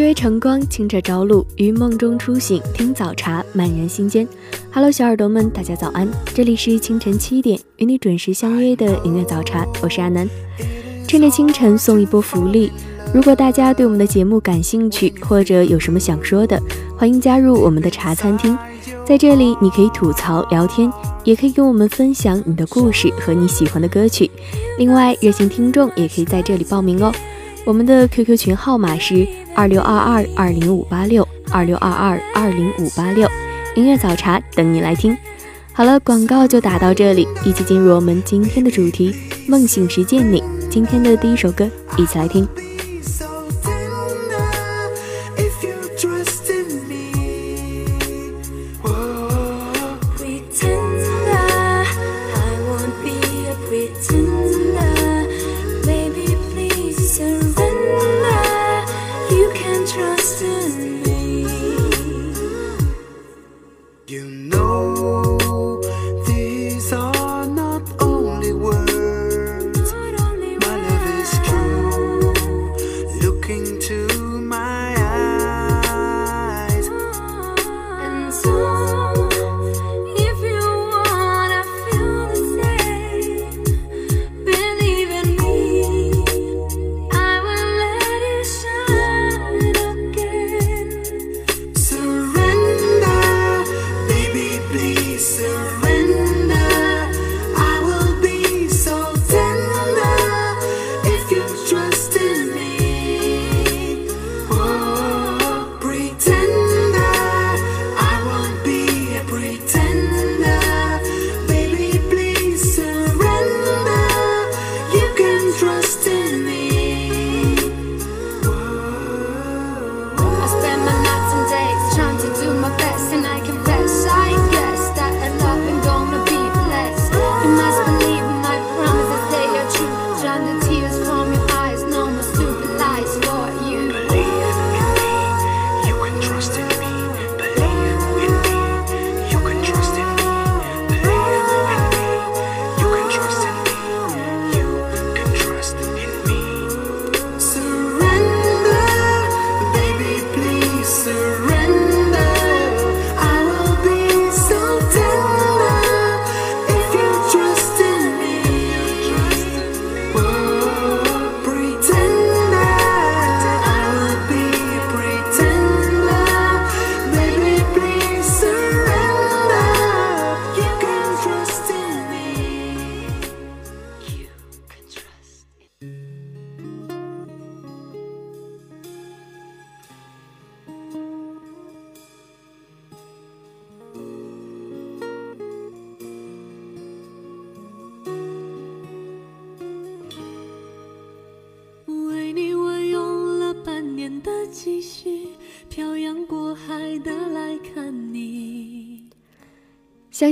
细微晨光，清澈朝露，于梦中初醒，听早茶，漫人心间。Hello，小耳朵们，大家早安！这里是清晨七点，与你准时相约的音乐早茶，我是阿南。趁着清晨送一波福利，如果大家对我们的节目感兴趣，或者有什么想说的，欢迎加入我们的茶餐厅。在这里，你可以吐槽聊天，也可以跟我们分享你的故事和你喜欢的歌曲。另外，热心听众也可以在这里报名哦。我们的 QQ 群号码是二六二二二零五八六二六二二二零五八六，音乐早茶等你来听。好了，广告就打到这里，一起进入我们今天的主题——梦醒时见你。今天的第一首歌，一起来听。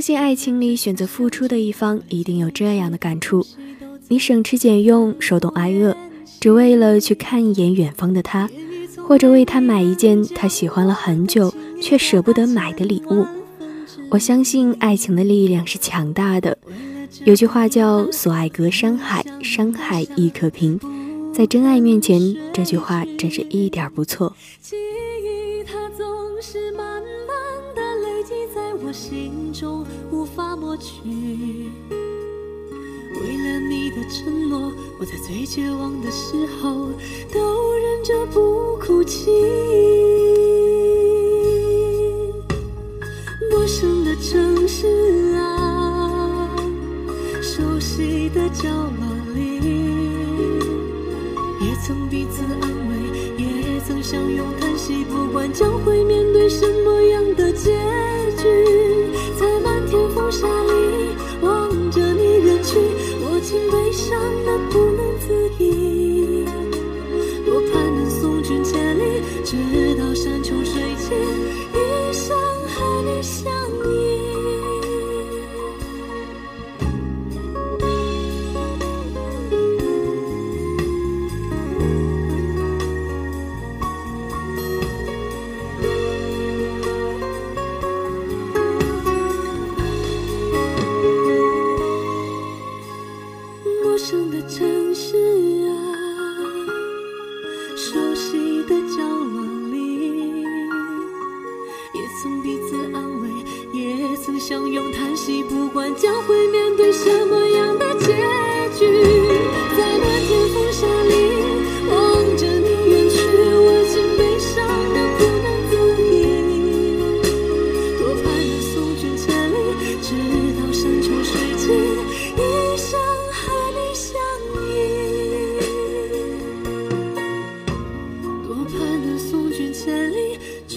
信爱情里选择付出的一方一定有这样的感触：你省吃俭用、手动挨饿，只为了去看一眼远方的他，或者为他买一件他喜欢了很久却舍不得买的礼物。我相信爱情的力量是强大的。有句话叫“所爱隔山海，山海亦可平”。在真爱面前，这句话真是一点不错。记忆它总是慢慢的累积在我心中抹去，为了你的承诺，我在最绝望的时候都忍着不哭泣。陌生的城市啊，熟悉的角落里，也曾彼此安慰，也曾相拥叹息，不管将会面对什么样的结局，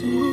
里，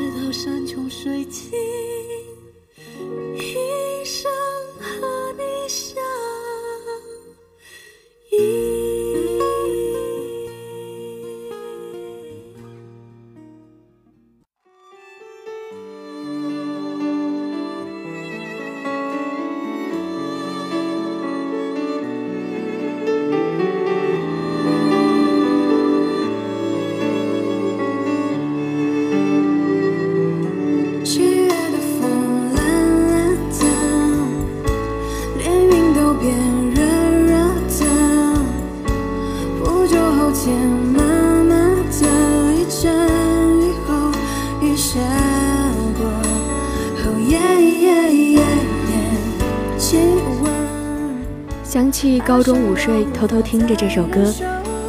高中午睡，偷偷听着这首歌，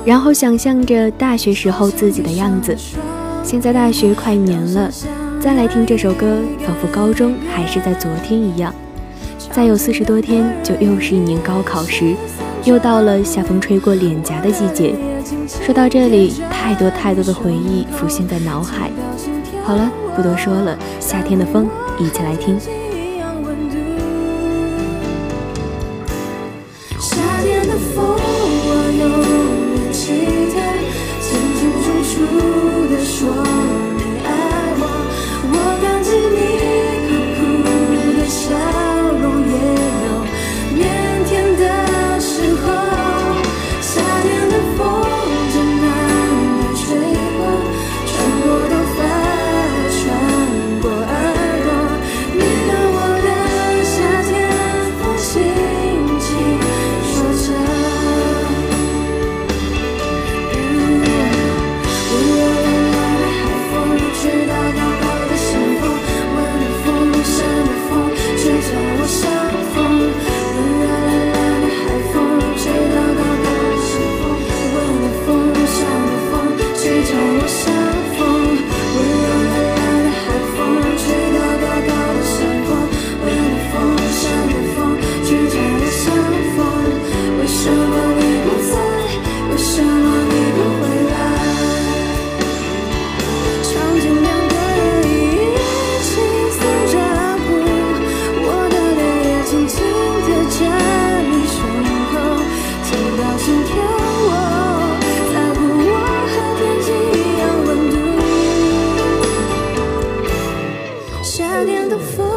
然后想象着大学时候自己的样子。现在大学快一年了，再来听这首歌，仿佛高中还是在昨天一样。再有四十多天，就又是一年高考时，又到了夏风吹过脸颊的季节。说到这里，太多太多的回忆浮现在脑海。好了，不多说了，夏天的风，一起来听。夏天的风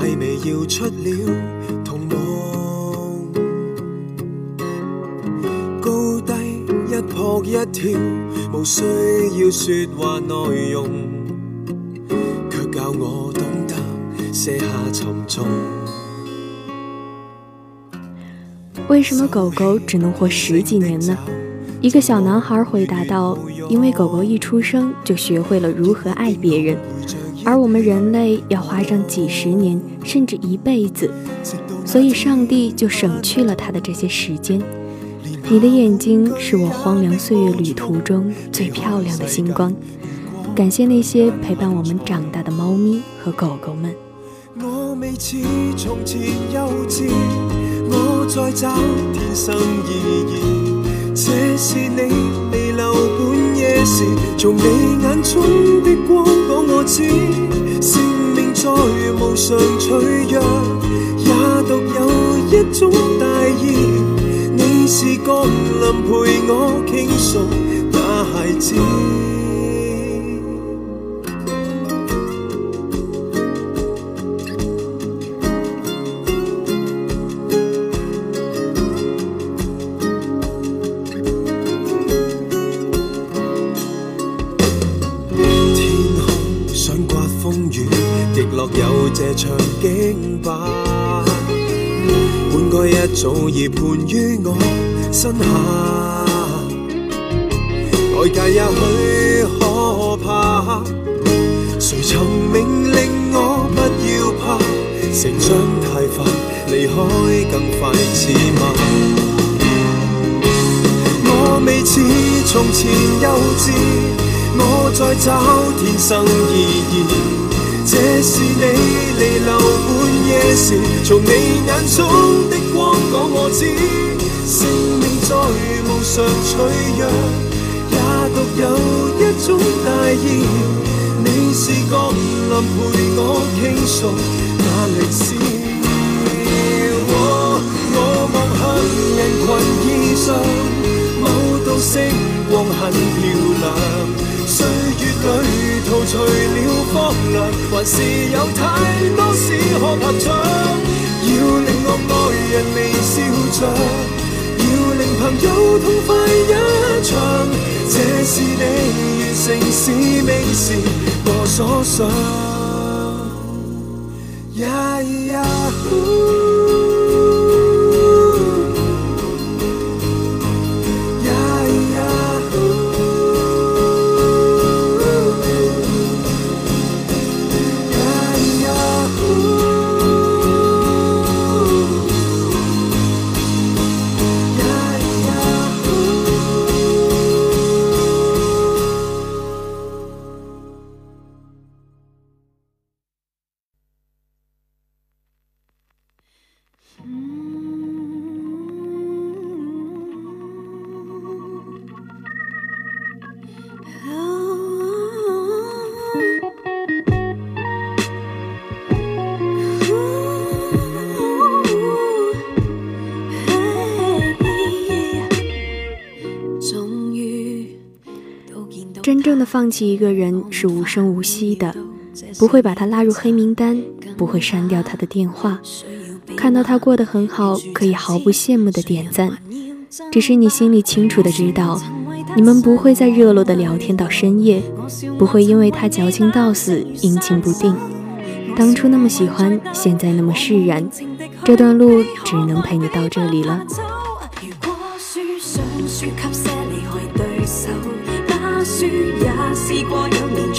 轻的摆尾摇出了童梦，高低一扑一跳，无需要说话内容，却教我懂得卸下沉重。为什么狗狗只能活十几年呢？一个小男孩回答道：“因为狗狗一出生就学会了如何爱别人，而我们人类要花上几十年甚至一辈子，所以上帝就省去了他的这些时间。你的眼睛是我荒凉岁月旅途中最漂亮的星光。感谢那些陪伴我们长大的猫咪和狗狗们。”我未似从前幼稚，我在找天生意义。这是你弥留半夜时，从你眼中的生命再无常脆弱，也独有一种大意。你是降临陪我倾诉，那孩子。早已伴于我身下，外界也许可怕，谁曾命令我不要怕？成长太快，离开更快似吗？我未似从前幼稚，我在找天生意义。这是你弥留半夜时，从你眼中的光讲我知，生命再无常脆弱，也独有一种大义。你是降临陪我倾诉那历史。我望向人群以上，某道星光很漂亮。岁月里陶除了荒凉，还是有太多事可拍掌。要令我爱人微笑着，要令朋友痛快一场。这是你完成使命时我所想。放弃一个人是无声无息的，不会把他拉入黑名单，不会删掉他的电话，看到他过得很好，可以毫不羡慕的点赞。只是你心里清楚的知道，你们不会再热络的聊天到深夜，不会因为他矫情到死，阴晴不定。当初那么喜欢，现在那么释然，这段路只能陪你到这里了。如果输想输给些厉害對手，打輸也我有你。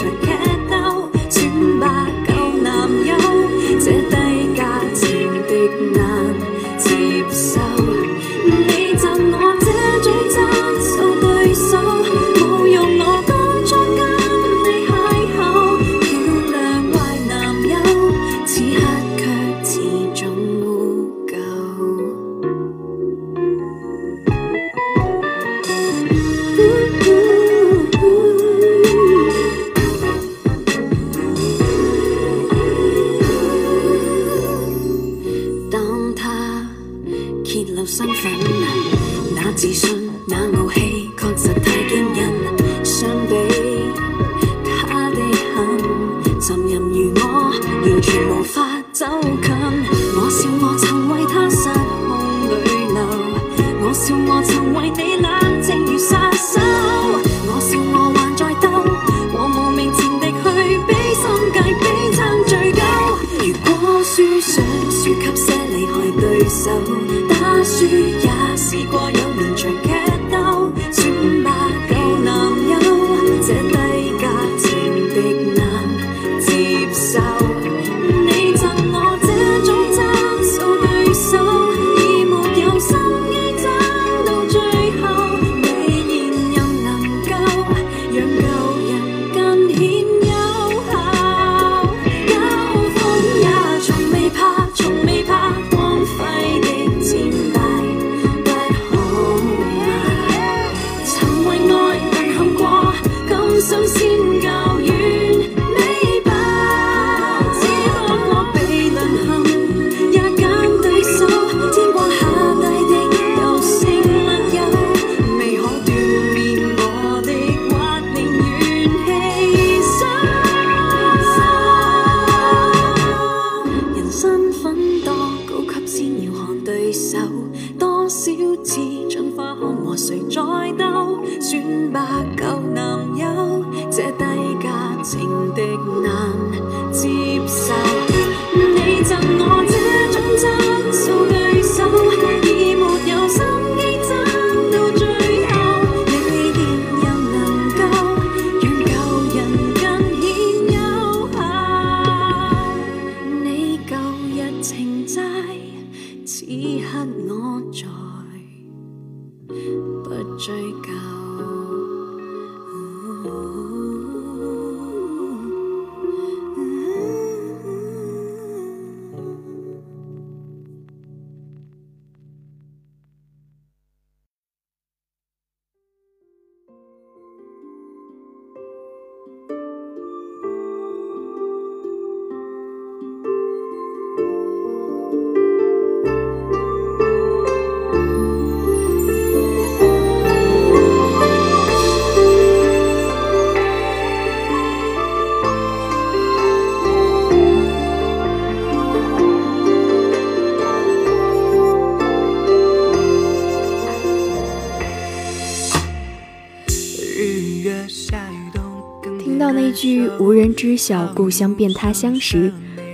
据无人知晓故乡变他乡时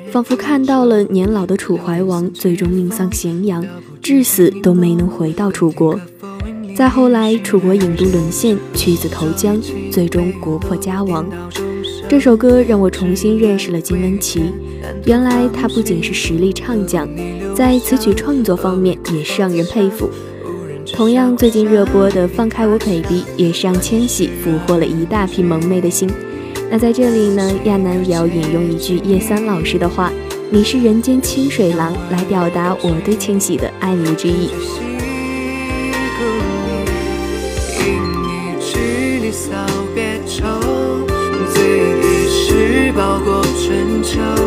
仿佛看到了年老的楚怀王最终命丧咸阳至死都没能回到楚国。再后来楚国引渡沦陷屈子投江最终国破家亡。这首歌让我重新认识了金玟岐原来她不仅是实力唱将在词曲创作方面也是让人佩服。同样最近热播的放开我 baby 也是让千玺俘获了一大批萌妹的心。那在这里呢，亚楠也要引用一句叶三老师的话：“你是人间清水郎”，来表达我对清喜的爱慕之意。春秋。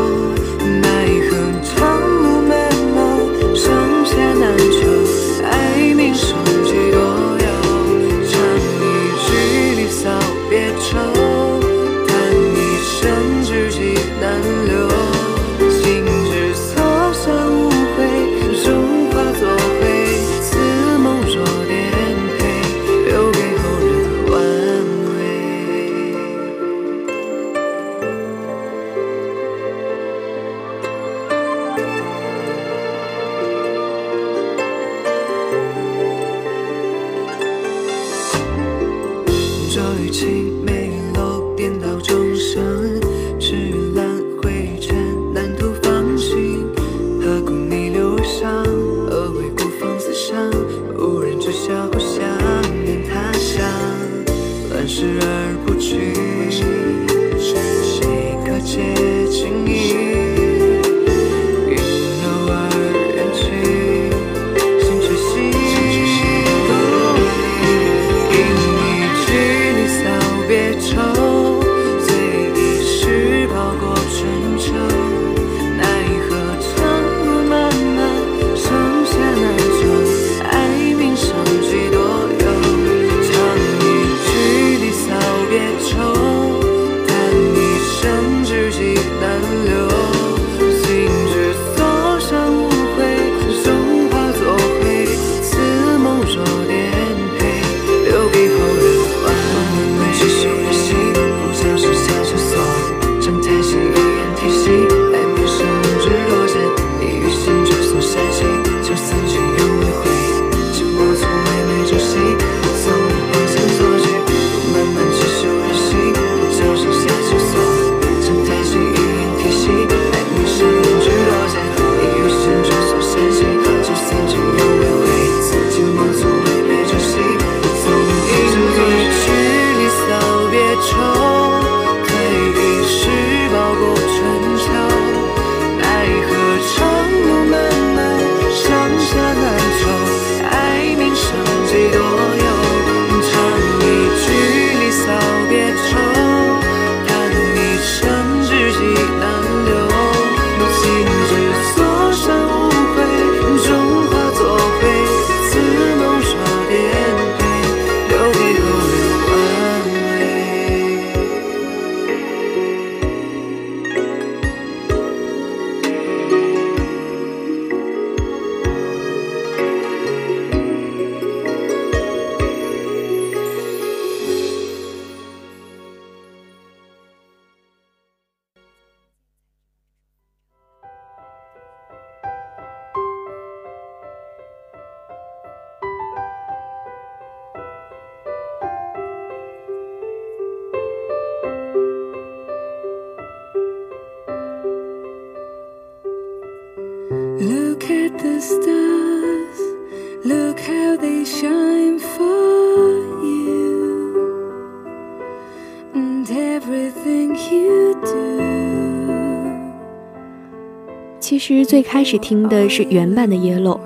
其实最开始听的是原版的 yellow，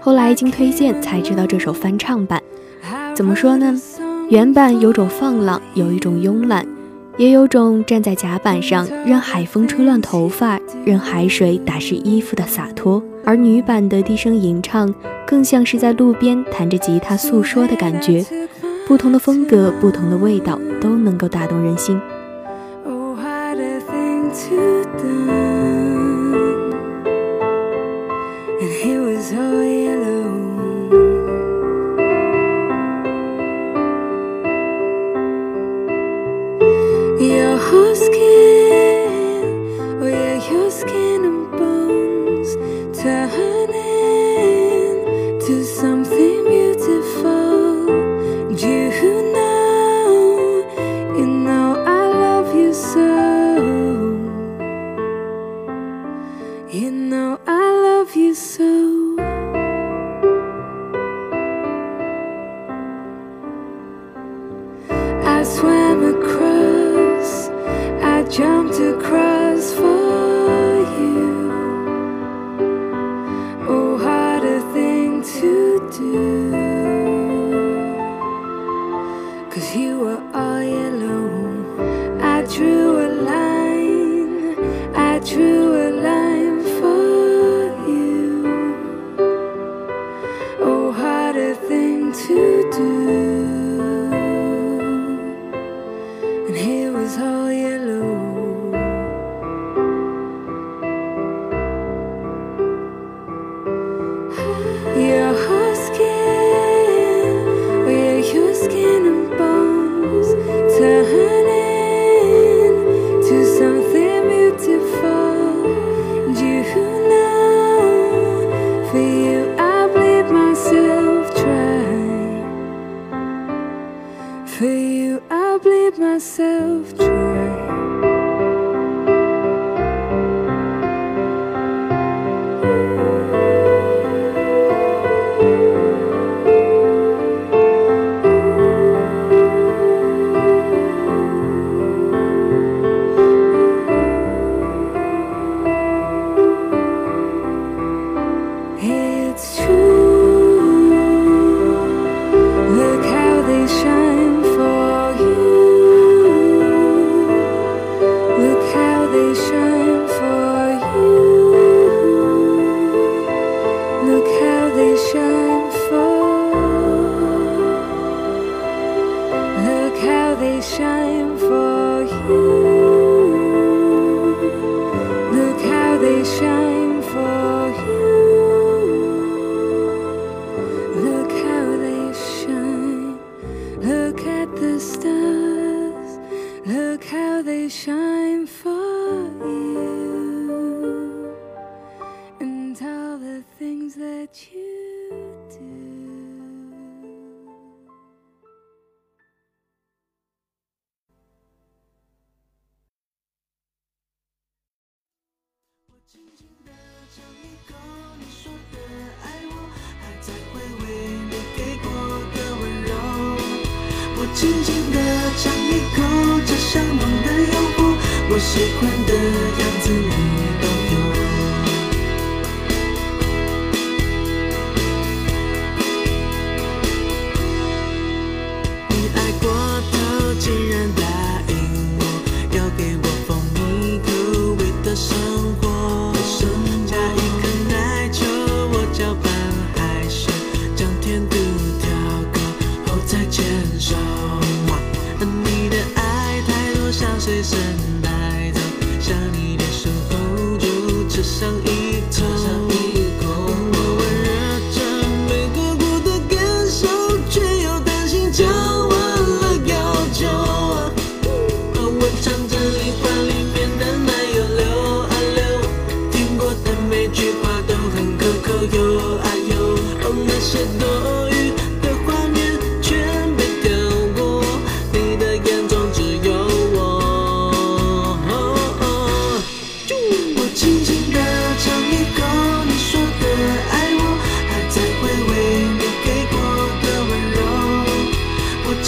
后来经推荐才知道这首翻唱版。怎么说呢？原版有种放浪，有一种慵懒，也有种站在甲板上让海风吹乱头发，任海水打湿衣服的洒脱。而女版的低声吟唱更像是在路边弹着吉他诉说的感觉，不同的风格、不同的味道都能够打动人心。swim Shine.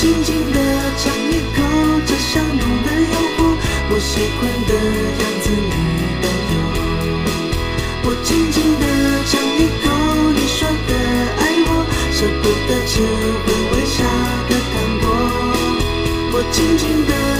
我轻轻地尝一口这香浓的诱惑我喜欢的样子你都有我轻轻地尝一口你说的爱我舍不得吃会微笑的糖果我轻轻地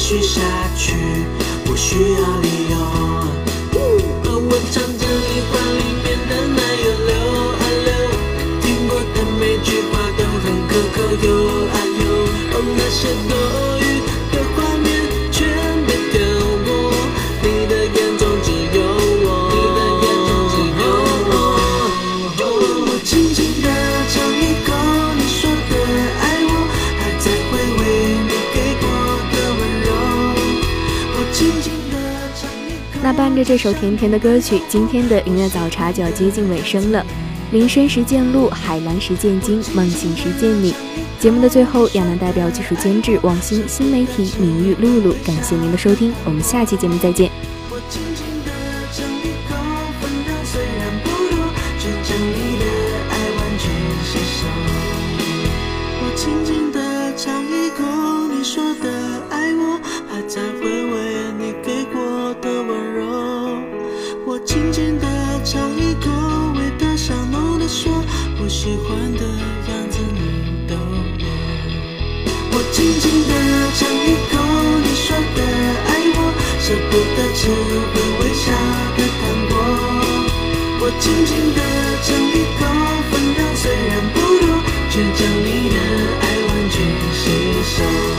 续下去不需要理由。哦我唱着你话里面的奶油流啊流，听过的每句话都很可口又啊又。哦，那些多余伴着这首甜甜的歌曲，今天的音乐早茶就要接近尾声了。林深时见鹿，海蓝时见鲸，梦醒时见你。节目的最后，亚楠代表技术监制王鑫新媒体名誉露露，感谢您的收听，我们下期节目再见。喜欢的样子你都我轻轻的尝一口，你说的爱我，舍不得吃，会微笑的糖果。我轻轻的尝一口，分量虽然不多，却将你的爱完全吸收。